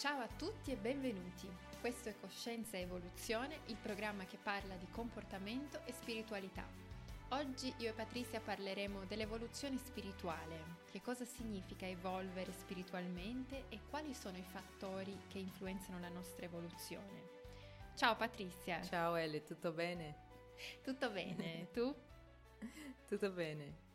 Ciao a tutti e benvenuti. Questo è Coscienza e Evoluzione, il programma che parla di comportamento e spiritualità. Oggi io e Patrizia parleremo dell'evoluzione spirituale, che cosa significa evolvere spiritualmente e quali sono i fattori che influenzano la nostra evoluzione. Ciao Patrizia. Ciao Ele, tutto bene? Tutto bene, tu? tutto bene.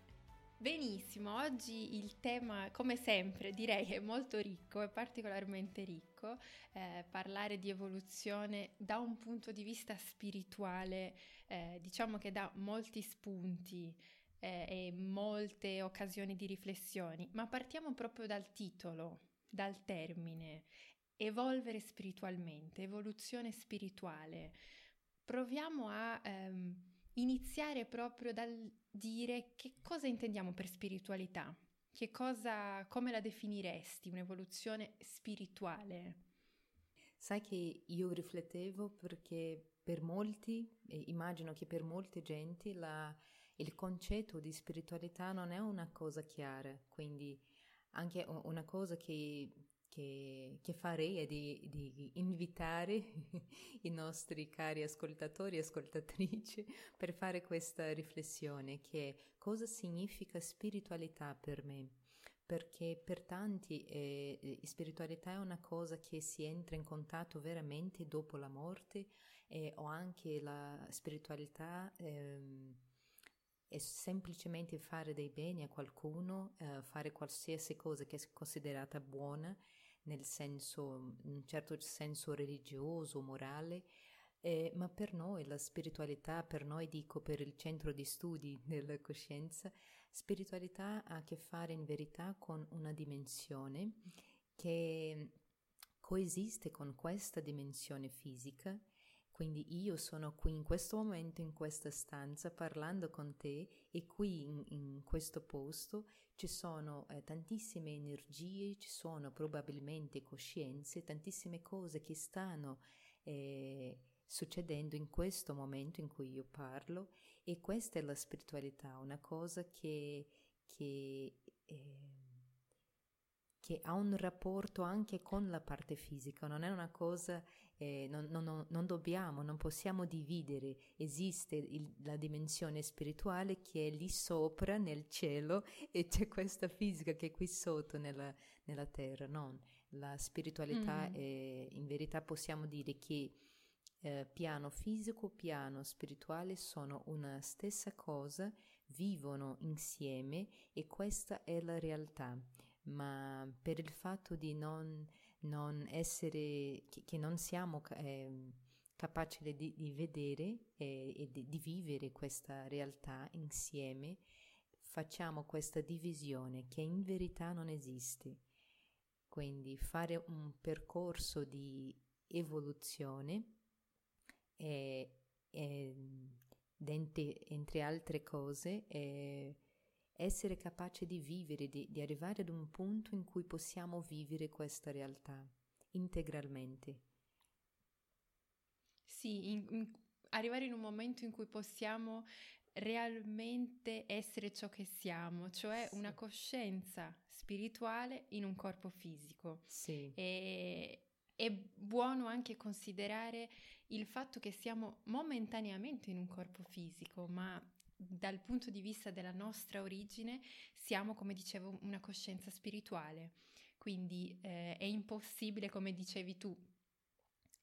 Benissimo, oggi il tema, come sempre, direi è molto ricco, è particolarmente ricco. Eh, parlare di evoluzione da un punto di vista spirituale, eh, diciamo che dà molti spunti eh, e molte occasioni di riflessioni, ma partiamo proprio dal titolo, dal termine, evolvere spiritualmente, evoluzione spirituale. Proviamo a ehm, iniziare proprio dal dire che cosa intendiamo per spiritualità, che cosa, come la definiresti, un'evoluzione spirituale? Sai che io riflettevo perché per molti, immagino che per molte genti, la, il concetto di spiritualità non è una cosa chiara, quindi anche una cosa che che, che farei è di, di, invitare i nostri cari ascoltatori e ascoltatrici per fare questa riflessione che cosa significa spiritualità per me? Perché per tanti eh, spiritualità è una cosa che si entra in contatto veramente dopo la morte eh, o anche la spiritualità eh, è semplicemente fare dei beni a qualcuno, eh, fare qualsiasi cosa che è considerata buona nel senso, in un certo senso religioso, morale, eh, ma per noi la spiritualità, per noi dico per il centro di studi della coscienza, spiritualità ha a che fare in verità con una dimensione che coesiste con questa dimensione fisica quindi io sono qui in questo momento, in questa stanza, parlando con te e qui in, in questo posto ci sono eh, tantissime energie, ci sono probabilmente coscienze, tantissime cose che stanno eh, succedendo in questo momento in cui io parlo e questa è la spiritualità, una cosa che... che eh, che ha un rapporto anche con la parte fisica, non è una cosa, eh, non, non, non, dobbiamo, non possiamo dividere, esiste il, la dimensione spirituale che è lì sopra nel cielo e c'è questa fisica che è qui sotto nella, nella terra, no? La spiritualità, mm. è, in verità possiamo dire che eh, piano fisico, piano spirituale sono una stessa cosa, vivono insieme e questa è la realtà ma per il fatto di non, non essere, che, che, non siamo eh, capaci di, di vedere e, e di, di vivere questa realtà insieme, facciamo questa divisione che in verità non esiste. Quindi fare un percorso di evoluzione e, e entre altre cose è essere capace di vivere, di, di arrivare ad un punto in cui possiamo vivere questa realtà integralmente. Sì, in, in, arrivare in un momento in cui possiamo realmente essere ciò che siamo, cioè sì. una coscienza spirituale in un corpo fisico. Sì. E, è buono anche considerare il fatto che siamo momentaneamente in un corpo fisico, ma dal punto di vista della nostra origine siamo, come dicevo, una coscienza spirituale. Quindi eh, è impossibile, come dicevi tu,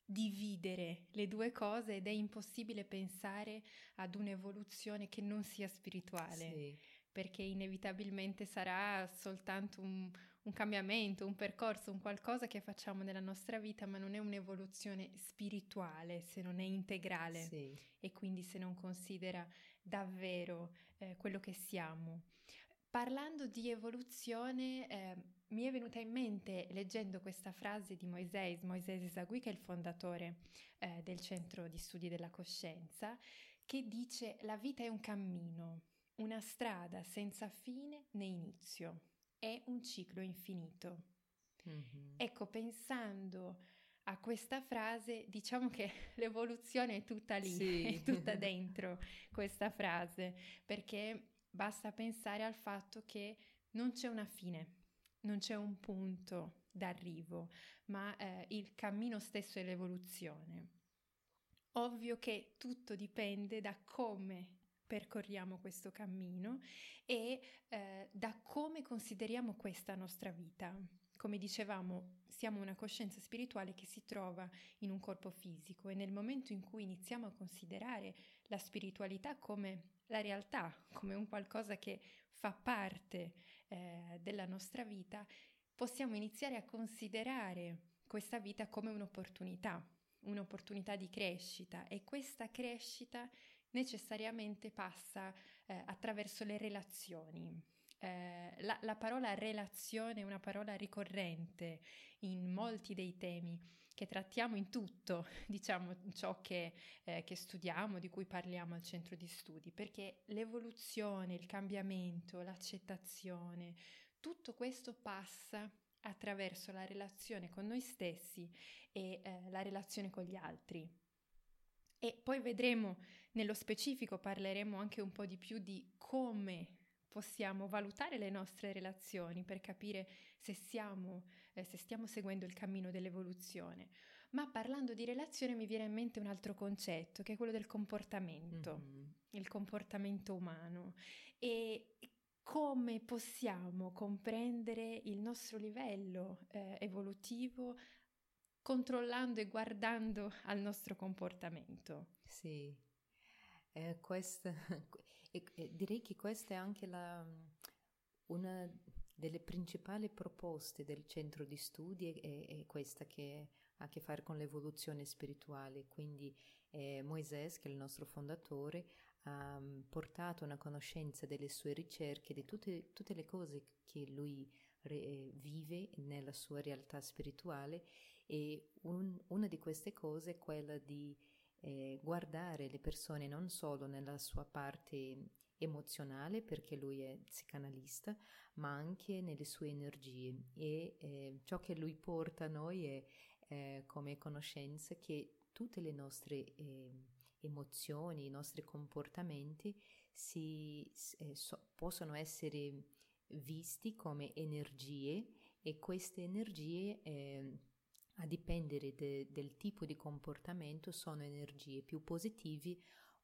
dividere le due cose ed è impossibile pensare ad un'evoluzione che non sia spirituale. Sì perché inevitabilmente sarà soltanto un, un, cambiamento, un percorso, un qualcosa che facciamo nella nostra vita, ma non è un'evoluzione spirituale se non è integrale sì. e quindi se non considera davvero eh, quello che siamo. Parlando di evoluzione, eh, mi è venuta in mente leggendo questa frase di Moisés, Moisés Esagui, che è il fondatore eh, del Centro di Studi della Coscienza, che dice la vita è un cammino una strada senza fine né inizio, è un ciclo infinito. Mm-hmm. Ecco, pensando a questa frase, diciamo che l'evoluzione è tutta lì, sì. è tutta dentro questa frase, perché basta pensare al fatto che non c'è una fine, non c'è un punto, d'arrivo, ma eh, il cammino stesso è l'evoluzione. Ovvio che tutto dipende da come percorriamo questo cammino e eh, da come consideriamo questa nostra vita. Come dicevamo, siamo una coscienza spirituale che si trova in un corpo fisico e nel momento in cui iniziamo a considerare la spiritualità come la realtà, come un qualcosa che fa parte eh, della nostra vita, possiamo iniziare a considerare questa vita come un'opportunità, un'opportunità di crescita e questa crescita necessariamente passa eh, attraverso le relazioni. Eh, la, la, parola relazione è una parola ricorrente in molti dei temi che trattiamo in tutto, diciamo, ciò che, eh, che studiamo, di cui parliamo al centro di studi, perché l'evoluzione, il cambiamento, l'accettazione, tutto questo passa attraverso la relazione con noi stessi e eh, la relazione con gli altri. E poi vedremo nello specifico, parleremo anche un po' di più di come possiamo valutare le nostre relazioni per capire se, siamo, eh, se stiamo seguendo il cammino dell'evoluzione. Ma parlando di relazione mi viene in mente un altro concetto, che è quello del comportamento, mm-hmm. il comportamento umano. E come possiamo comprendere il nostro livello eh, evolutivo controllando e guardando al nostro comportamento. Sì, eh, questa, e, e direi che questa è anche la, una delle principali proposte del centro di studi, è, è questa che ha a che fare con l'evoluzione spirituale. Quindi eh, Moisés, che è il nostro fondatore, ha um, portato una conoscenza delle sue ricerche, di tutte, tutte le cose che lui re, vive nella sua realtà spirituale e un, una di queste cose è quella di eh, guardare le persone non solo nella sua parte emozionale, perché lui è psicanalista, ma anche nelle sue energie. E eh, ciò che lui porta a noi è eh, come conoscenza che tutte le nostre eh, emozioni, i nostri comportamenti si, eh, so, possono essere visti come energie e queste energie eh, a dipendere de, del tipo di comportamento sono energie più positive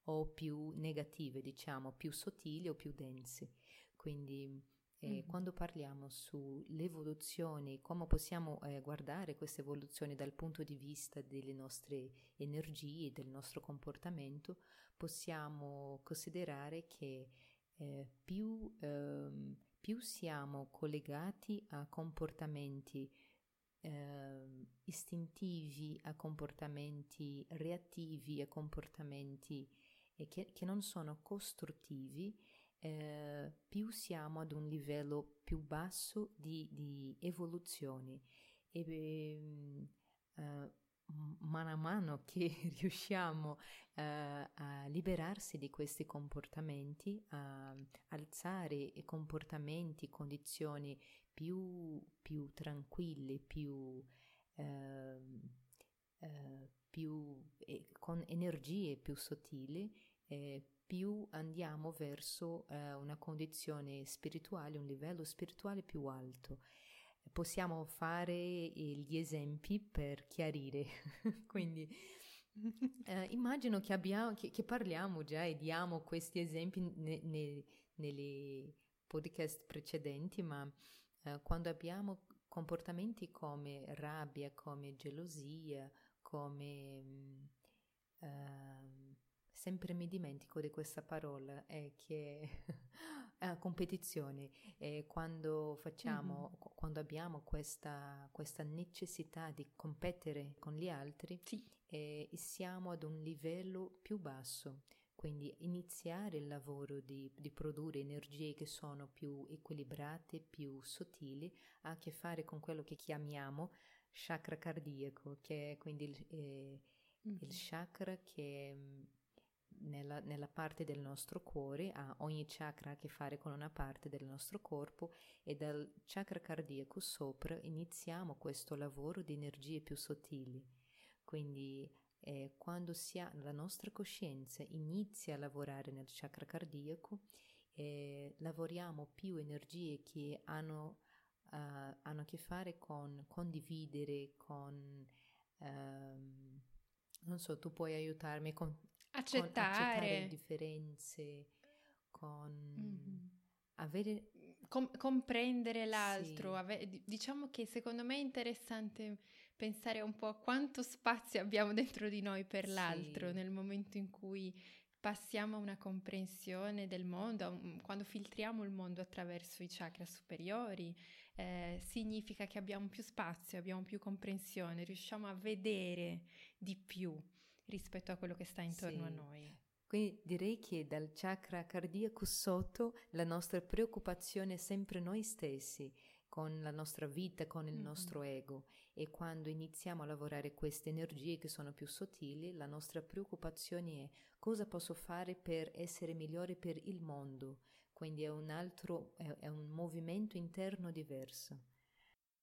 o più negative, diciamo, più sottili o più dense. Quindi eh, mm-hmm. quando parliamo sull'evoluzione, come possiamo eh, guardare questa evoluzione dal punto di vista delle nostre energie, del nostro comportamento, possiamo considerare che eh, più, ehm, più siamo collegati a comportamenti eh, istintivi, a comportamenti reattivi, a comportamenti eh, che, che, non sono costruttivi, eh, più siamo ad un livello più basso di, di evoluzione. E, ehm, eh, mano a mano che riusciamo eh, a liberarsi di questi comportamenti, a alzare comportamenti, condizioni più, più tranquille, più, eh, eh, più eh, con energie più sottili, eh, più andiamo verso eh, una condizione spirituale, un livello spirituale più alto. Possiamo fare gli esempi per chiarire, quindi eh, immagino che, abbiamo, che, che, parliamo già e diamo questi esempi ne, ne, nelle podcast precedenti, ma eh, quando abbiamo comportamenti come rabbia, come gelosia, come... Uh, sempre mi dimentico di questa parola, è che eh, competizione, eh, quando facciamo, mm-hmm. quando abbiamo questa, questa, necessità di competere con gli altri, sì. eh, siamo ad un livello più basso. Quindi iniziare il lavoro di, di, produrre energie che sono più equilibrate, più sottili, ha a che fare con quello che chiamiamo chakra cardiaco, che è quindi il, eh, mm-hmm. il chakra che mm, nella, nella, parte del nostro cuore, ha ogni chakra a che fare con una parte del nostro corpo e dal chakra cardiaco sopra iniziamo questo lavoro di energie più sottili. Quindi eh, quando ha, la nostra coscienza inizia a lavorare nel chakra cardiaco, eh, lavoriamo più energie che hanno hanno a che fare con condividere, con... Um, non so, tu puoi aiutarmi con accettare, con accettare le differenze, con mm-hmm. avere... Com- comprendere l'altro. Sì. Ave- diciamo che secondo me è interessante pensare un po' a quanto spazio abbiamo dentro di noi per sì. l'altro nel momento in cui passiamo a una comprensione del mondo, quando filtriamo il mondo attraverso i chakra superiori, eh, significa che abbiamo più spazio, abbiamo più comprensione, riusciamo a vedere di più rispetto a quello che sta intorno sì. a noi. Quindi direi che dal chakra cardiaco sotto la nostra preoccupazione è sempre noi stessi, con la nostra vita, con il mm-hmm. nostro ego. E quando iniziamo a lavorare queste energie che sono più sottili, la nostra preoccupazione è cosa posso fare per essere migliore per il mondo. Quindi è un altro, è, è un movimento interno diverso.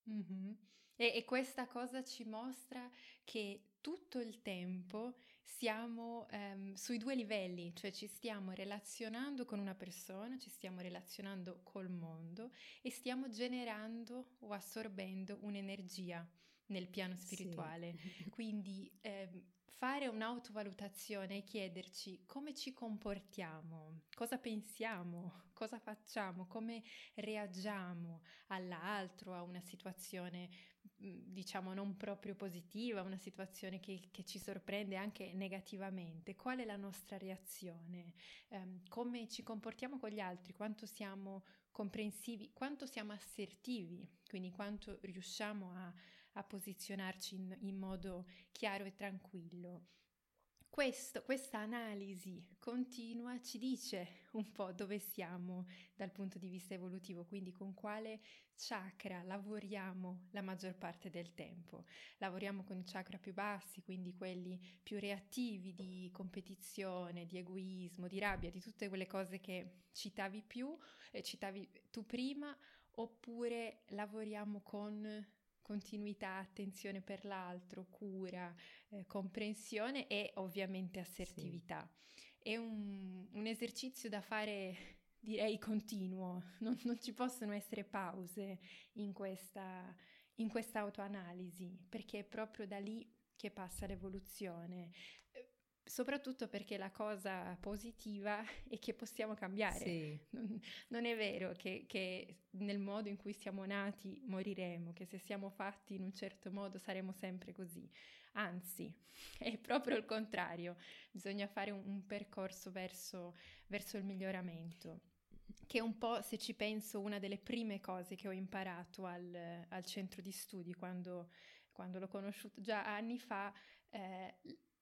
Mm-hmm. E, e, questa cosa ci mostra che tutto il tempo siamo um, sui due livelli, cioè ci stiamo relazionando con una persona, ci stiamo relazionando col mondo e stiamo generando o assorbendo un'energia nel piano spirituale. Sì. Quindi eh, fare un'autovalutazione e chiederci come ci comportiamo, cosa pensiamo, cosa facciamo, come reagiamo all'altro, a una situazione diciamo non proprio positiva, una situazione che, che, ci sorprende anche negativamente, qual è la nostra reazione, um, come ci comportiamo con gli altri, quanto siamo comprensivi, quanto siamo assertivi, quindi quanto riusciamo a a posizionarci in, in modo chiaro e tranquillo. Questa analisi continua ci dice un po' dove siamo dal punto di vista evolutivo, quindi con quale chakra lavoriamo la maggior parte del tempo. Lavoriamo con i chakra più bassi, quindi quelli più reattivi di competizione, di egoismo, di rabbia, di tutte quelle cose che citavi più, eh, citavi tu prima, oppure lavoriamo con continuità, attenzione per l'altro, cura, eh, comprensione e ovviamente assertività. Sì. È un, un, esercizio da fare, direi, continuo, non, non ci possono essere pause in questa, in questa autoanalisi, perché è proprio da lì che passa l'evoluzione soprattutto perché la cosa positiva è che possiamo cambiare. Sì. Non, non, è vero che, che, nel modo in cui siamo nati moriremo, che se siamo fatti in un certo modo saremo sempre così. Anzi, è proprio il contrario, bisogna fare un, un percorso verso, verso il miglioramento che è un po', se ci penso, una delle prime cose che ho imparato al, al centro di studi quando, quando, l'ho conosciuto già anni fa. Eh,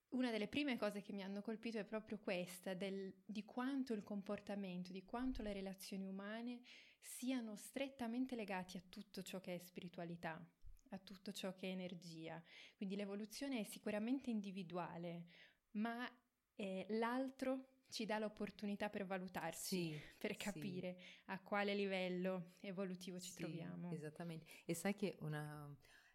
una delle prime cose che mi hanno colpito è proprio questa, del, di quanto il comportamento, di quanto le relazioni umane siano strettamente legati a tutto ciò che è spiritualità, a tutto ciò che è energia. Quindi l'evoluzione è sicuramente individuale, ma eh, l'altro ci dà l'opportunità per valutarci, sì, per capire sì. a quale livello evolutivo ci sì, troviamo. Esattamente. E sai che una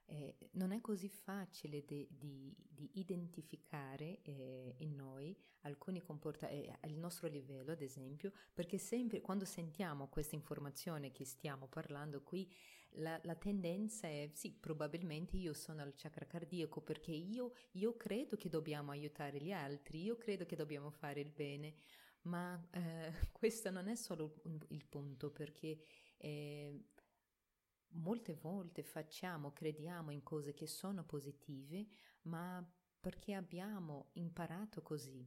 eh, non è così facile de, di, di, identificare eh, in noi alcuni comportamenti, eh, al nostro livello ad esempio, perché sempre quando sentiamo questa informazione che stiamo parlando qui, la, la, tendenza è sì, probabilmente io sono al chakra cardiaco perché io, io, credo che dobbiamo aiutare gli altri, io credo che dobbiamo fare il bene, ma eh, questo non è solo il punto perché eh, molte volte facciamo, crediamo in cose che sono positive, ma perché abbiamo imparato così.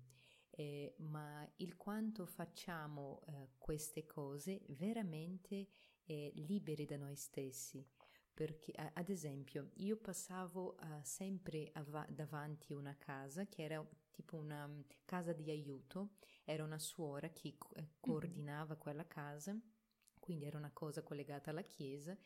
Eh, ma il quanto facciamo eh, queste cose veramente eh, liberi da noi stessi. Perché, ad esempio, io passavo uh, sempre av- davanti a una casa che era tipo una um, casa di aiuto, era una suora che co- eh, coordinava quella casa, quindi era una cosa collegata alla chiesa.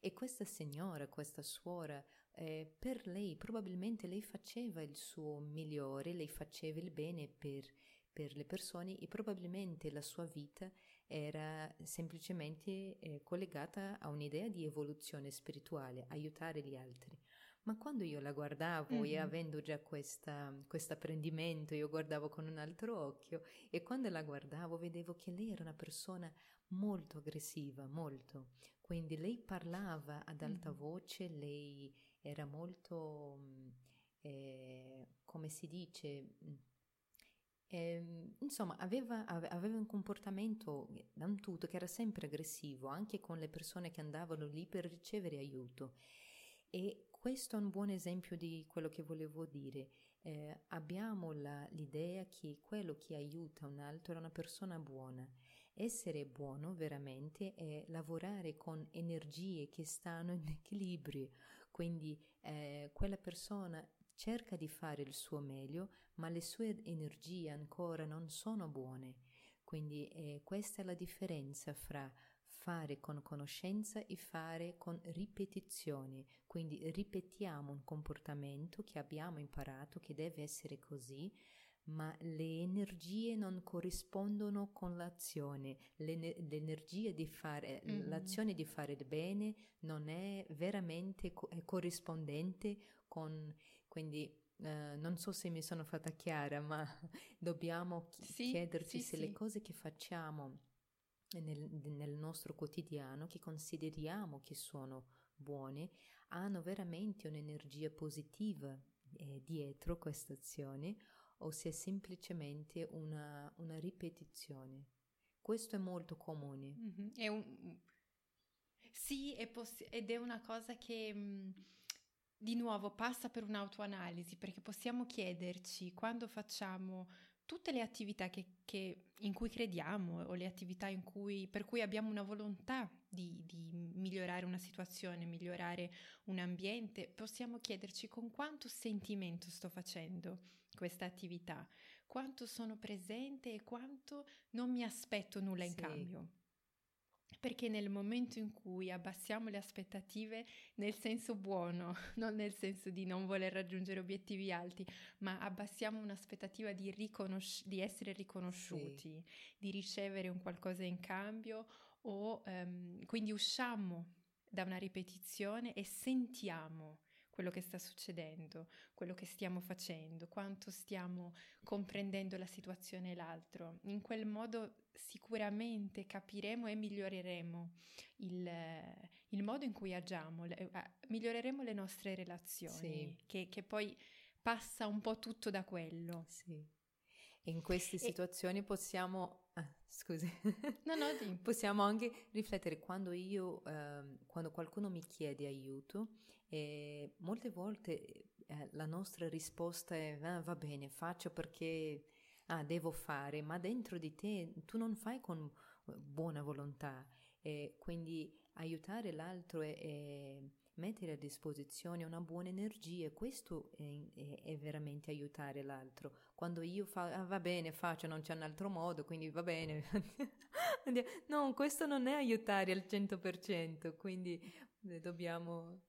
E questa signora, questa suora, eh, per lei probabilmente lei faceva il suo migliore, lei faceva il bene per, per le persone e probabilmente la sua vita era semplicemente eh, collegata a un'idea di evoluzione spirituale, aiutare gli altri. Ma quando io la guardavo mm-hmm. e avendo già questo apprendimento, io guardavo con un altro occhio e quando la guardavo vedevo che lei era una persona molto aggressiva, molto. Quindi lei parlava ad alta mm. voce, lei era molto, mm, eh, come si dice, eh, insomma, aveva, aveva, un comportamento da tutto che era sempre aggressivo, anche con le persone che andavano lì per ricevere aiuto. E questo è un buon esempio di quello che volevo dire. Eh, abbiamo la, l'idea che quello che aiuta un altro è una persona buona. Essere buono veramente è lavorare con energie che stanno in equilibrio, quindi eh, quella persona cerca di fare il suo meglio, ma le sue energie ancora non sono buone. Quindi eh, questa è la differenza fra fare con conoscenza e fare con ripetizione. Quindi ripetiamo un comportamento che abbiamo imparato che deve essere così, ma le energie non corrispondono con l'azione. l'energia di fare, mm-hmm. l'azione di fare il bene non è veramente co- è corrispondente con, quindi Uh, non so se mi sono fatta chiara, ma dobbiamo sì, chiederci sì, se sì. le cose che facciamo nel, nel nostro quotidiano, che consideriamo che sono buone, hanno veramente un'energia positiva eh, dietro queste azioni o se è semplicemente una, una ripetizione. Questo è molto comune. Mm-hmm. È un... Sì, è poss- ed è una cosa che... Mh di nuovo passa per un'autoanalisi perché possiamo chiederci quando facciamo tutte le attività che, che, in cui crediamo o le attività cui, per cui abbiamo una volontà di, di, migliorare una situazione, migliorare un ambiente, possiamo chiederci con quanto sentimento sto facendo questa attività, quanto sono presente e quanto non mi aspetto nulla in sì. cambio. Perché nel momento in cui abbassiamo le aspettative nel senso buono, non nel senso di non voler raggiungere obiettivi alti, ma abbassiamo un'aspettativa di, riconosci- di essere riconosciuti, sì. di ricevere un qualcosa in cambio o um, quindi usciamo da una ripetizione e sentiamo quello che sta succedendo, quello che stiamo facendo, quanto stiamo comprendendo la situazione e l'altro. In quel modo sicuramente capiremo e miglioreremo il, il modo in cui agiamo, le, uh, miglioreremo le nostre relazioni, sì. che, che, poi passa un po' tutto da quello. Sì. E in queste situazioni e... possiamo... Ah, scusi. No, no, possiamo anche riflettere quando io, eh, quando qualcuno mi chiede aiuto, e molte volte eh, la nostra risposta è ah, va bene, faccio perché ah, devo fare, ma dentro di te tu non fai con eh, buona volontà. E quindi aiutare l'altro è, è mettere a disposizione una buona energia, questo è, è, è veramente aiutare l'altro. Quando io faccio, ah, va bene, faccio, non c'è un altro modo, quindi va bene. no, questo non è aiutare al 100%, quindi eh, dobbiamo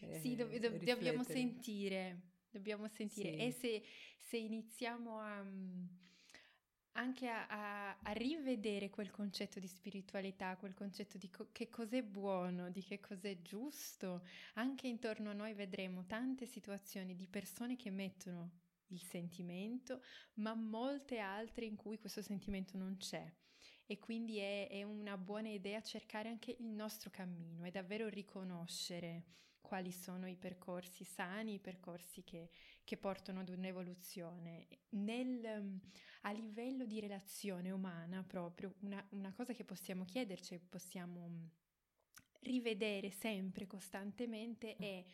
eh, sì, do- do- dobbiamo sentire, dobbiamo sentire. Sì. E se, se, iniziamo a, anche a, a, a, rivedere quel concetto di spiritualità, quel concetto di co- che cos'è buono, di che cos'è giusto, anche intorno a noi vedremo tante situazioni di persone che mettono il sentimento, ma molte altre in cui questo sentimento non c'è. E quindi è, è una buona idea cercare anche il nostro cammino e davvero riconoscere quali sono i percorsi sani, i percorsi che, che portano ad un'evoluzione. Nel, a livello di relazione umana, proprio una, una cosa che possiamo chiederci, possiamo rivedere sempre, costantemente, è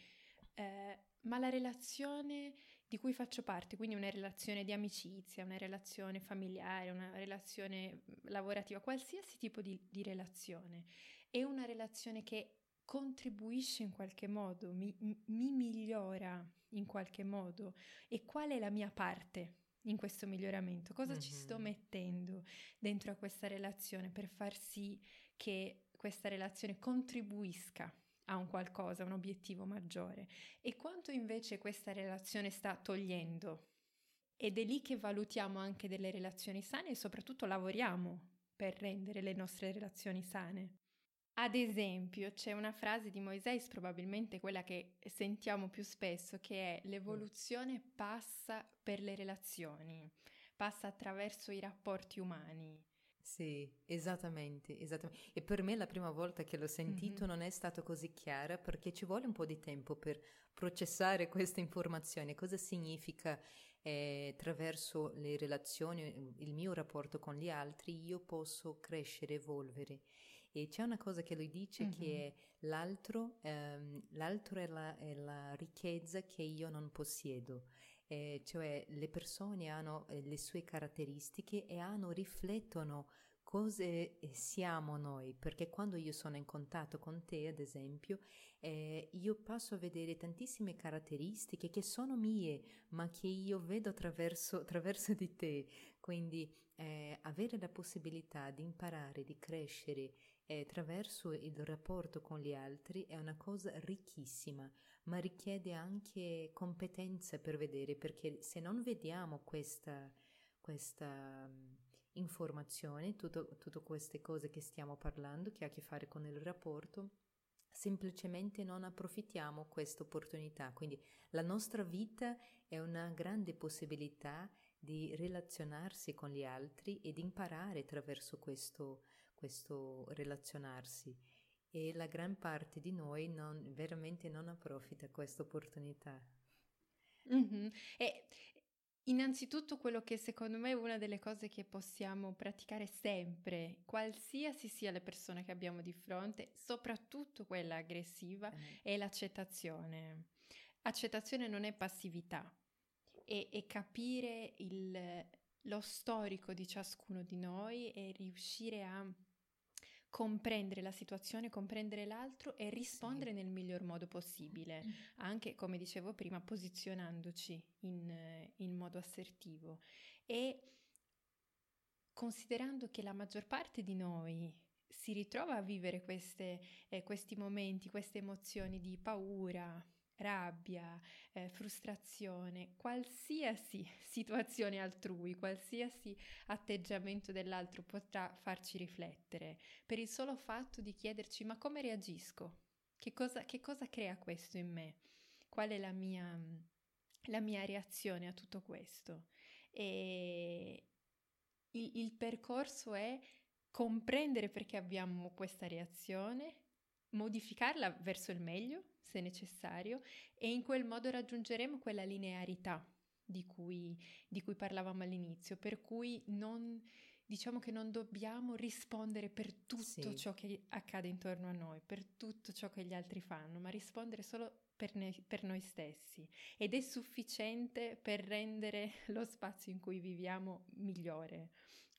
eh, ma la relazione di cui faccio parte, quindi una relazione di amicizia, una relazione familiare, una relazione lavorativa, qualsiasi tipo di, di relazione, è una relazione che contribuisce in qualche modo, mi, mi migliora in qualche modo e qual è la mia parte in questo miglioramento? Cosa mm-hmm. ci sto mm-hmm. mettendo dentro a questa relazione per far sì che questa relazione contribuisca a un qualcosa, a un obiettivo maggiore e quanto invece questa relazione sta togliendo. Ed è lì che valutiamo anche delle relazioni sane e soprattutto lavoriamo per rendere le nostre relazioni sane. Ad esempio, c'è una frase di Moisés, probabilmente quella che sentiamo più spesso, che è l'evoluzione passa per le relazioni, passa attraverso i rapporti umani. Sì, esattamente, esattamente. E per me la prima volta che l'ho sentito mm-hmm. non è stato così chiara perché ci vuole un po' di tempo per processare questa informazione. Cosa significa eh, attraverso le relazioni, il mio rapporto con gli altri, io posso crescere, evolvere. E c'è una cosa che lui dice mm-hmm. che è l'altro, ehm, l'altro è la, è la ricchezza che io non possiedo eh, cioè le persone hanno eh, le sue caratteristiche e hanno, riflettono cosa siamo noi, perché quando io sono in contatto con te, ad esempio, eh, io passo a vedere tantissime caratteristiche che sono mie, ma che io vedo attraverso, attraverso di te. Quindi eh, avere la possibilità di imparare, di crescere eh, attraverso il rapporto con gli altri è una cosa ricchissima ma richiede anche competenze per vedere, perché se non vediamo questa, questa informazione, tutte queste cose che stiamo parlando, che ha a che fare con il rapporto, semplicemente non approfittiamo questa opportunità. Quindi la nostra vita è una grande possibilità di relazionarsi con gli altri ed imparare attraverso questo, questo relazionarsi e la gran parte di noi non, veramente non approfitta questa opportunità. Mm-hmm. E innanzitutto quello che secondo me è una delle cose che possiamo praticare sempre, qualsiasi sia le persone che abbiamo di fronte, soprattutto quella aggressiva, eh. è l'accettazione. Accettazione non è passività, è, è capire il, lo storico di ciascuno di noi e riuscire a comprendere la situazione, comprendere l'altro e rispondere sì. nel miglior modo possibile, mm. anche come dicevo prima, posizionandoci in, in modo assertivo e considerando che la maggior parte di noi si ritrova a vivere queste, eh, questi momenti, queste emozioni di paura, rabbia, eh, frustrazione, qualsiasi situazione altrui, qualsiasi atteggiamento dell'altro potrà farci riflettere per il solo fatto di chiederci ma come reagisco? Che cosa, che cosa crea questo in me? Qual è la mia, la mia reazione a tutto questo? E il, il percorso è comprendere perché abbiamo questa reazione, modificarla verso il meglio se necessario e in quel modo raggiungeremo quella linearità di cui, di cui parlavamo all'inizio, per cui non, diciamo che non dobbiamo rispondere per tutto sì. ciò che accade intorno a noi, per tutto ciò che gli altri fanno, ma rispondere solo per, ne, per, noi stessi ed è sufficiente per rendere lo spazio in cui viviamo migliore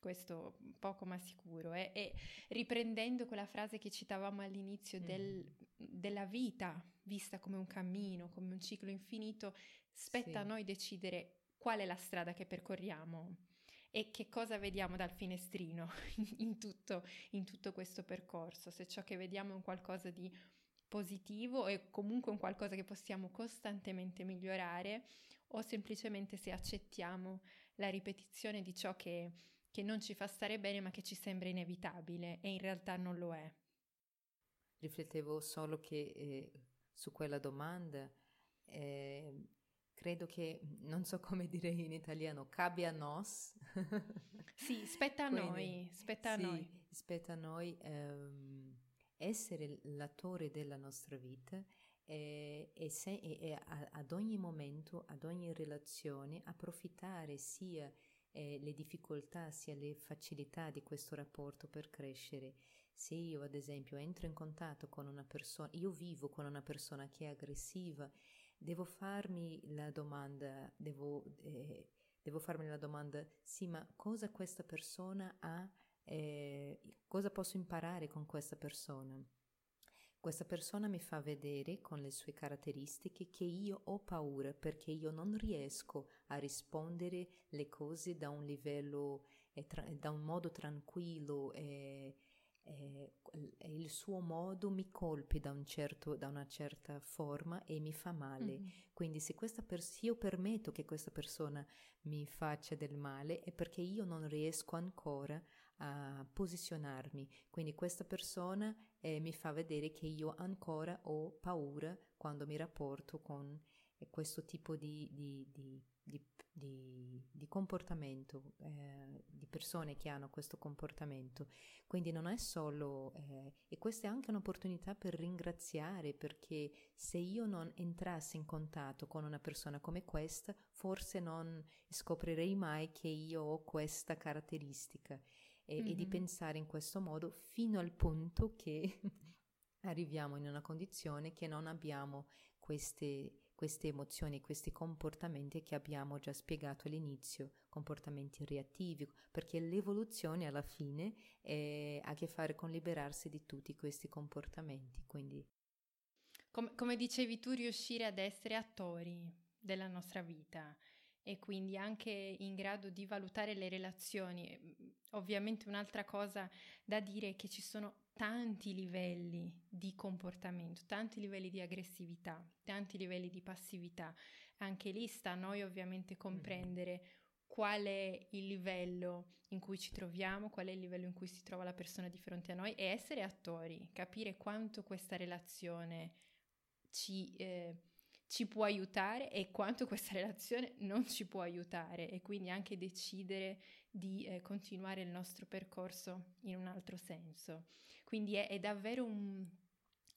questo poco ma sicuro. Eh? E riprendendo quella frase che citavamo all'inizio mm. del, della vita, vista come un cammino, come un ciclo infinito, spetta sì. a noi decidere qual è la strada che percorriamo e che cosa vediamo dal finestrino in tutto, in tutto questo percorso. Se ciò che vediamo è un qualcosa di positivo e comunque un qualcosa che possiamo costantemente migliorare o semplicemente se accettiamo la ripetizione di ciò che che non ci fa stare bene ma che ci sembra inevitabile e in realtà non lo è. Riflettevo solo che eh, su quella domanda eh, credo che, non so come dire in italiano, cabe a nos. sì, spetta a Quindi, noi, spetta sì, a noi. Spetta a noi ehm, essere l'attore della nostra vita e, e, se, e ad ogni momento, ad ogni relazione, approfittare sia eh, le difficoltà sia le facilità di questo rapporto per crescere. Se io ad esempio entro in contatto con una persona, io vivo con una persona che è aggressiva, devo farmi la domanda, devo, eh, devo farmi la domanda, sì, ma cosa questa persona ha, eh, cosa posso imparare con questa persona? Questa persona mi fa vedere con le sue caratteristiche che io ho paura perché io non riesco a rispondere le cose da un livello, eh, tra, da un modo tranquillo e, e, e, il suo modo mi colpi da, un certo, da, una certa forma e mi fa male. Mm-hmm. Quindi se, pers- io permetto che questa persona mi faccia del male è perché io non riesco ancora a posizionarmi. Quindi questa persona eh, mi fa vedere che io ancora ho paura quando mi rapporto con questo tipo di, di, di, di comportamento, eh, di persone che hanno questo comportamento. Quindi non è solo, eh, e questa è anche un'opportunità per ringraziare, perché se io non entrassi in contatto con una persona come questa, forse non scoprirei mai che io ho questa caratteristica. E, mm-hmm. e di pensare in questo modo fino al punto che arriviamo in una condizione che non abbiamo queste, queste emozioni, questi comportamenti che abbiamo già spiegato all'inizio, comportamenti reattivi, perché l'evoluzione alla fine è, ha a che fare con liberarsi di tutti questi comportamenti. Quindi... Come, come dicevi tu, riuscire ad essere attori della nostra vita e quindi anche in grado di valutare le relazioni. Ovviamente un'altra cosa da dire è che ci sono tanti livelli di comportamento, tanti livelli di aggressività, tanti livelli di passività. Anche lì sta a noi ovviamente comprendere qual è il livello in cui ci troviamo, qual è il livello in cui si trova la persona di fronte a noi e essere attori, capire quanto questa relazione ci... Eh, ci può aiutare e quanto questa relazione non ci può aiutare e quindi anche decidere di eh, continuare il nostro percorso in un altro senso. Quindi è, è davvero un,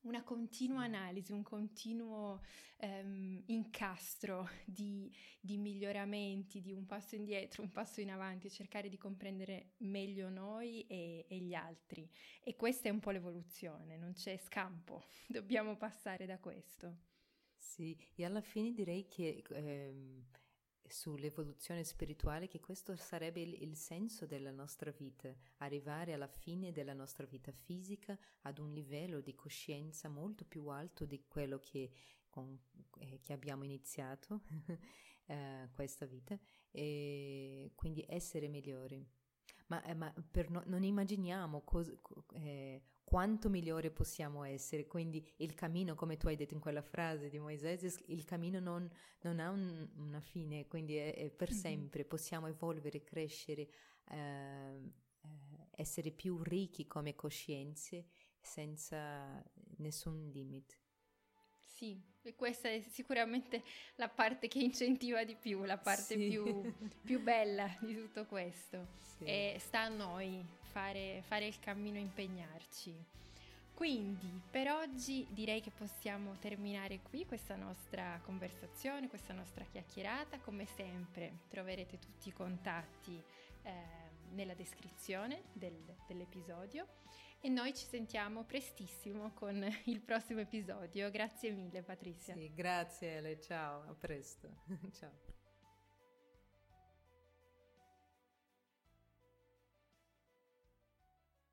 una continua analisi, un continuo um, incastro di, di, miglioramenti, di un passo indietro, un passo in avanti, cercare di comprendere meglio noi e, e, gli altri. E questa è un po' l'evoluzione, non c'è scampo, dobbiamo passare da questo. Sì, e alla fine direi che ehm, sull'evoluzione spirituale che questo sarebbe il, il, senso della nostra vita, arrivare alla fine della nostra vita fisica ad un livello di coscienza molto più alto di quello che, con, eh, che abbiamo iniziato eh, questa vita e quindi essere migliori. Ma, eh, ma no, non immaginiamo cos, eh, quanto migliore possiamo essere. Quindi il cammino, come tu hai detto in quella frase di Moisés, il cammino non, non ha un, una fine, quindi è, è per mm-hmm. sempre. Possiamo evolvere, crescere, eh, eh, essere più ricchi come coscienze senza nessun limite. Sì, e questa è sicuramente la parte che incentiva di più, la parte sì. più, più, bella di tutto questo. Sì. E sta a noi fare, fare il cammino, impegnarci. Quindi per oggi direi che possiamo terminare qui questa nostra conversazione, questa nostra chiacchierata. Come sempre troverete tutti i contatti eh, nella descrizione del, dell'episodio e noi ci sentiamo prestissimo con il prossimo episodio. Grazie mille Patrizia. Sì, grazie Ale, ciao, a presto. ciao.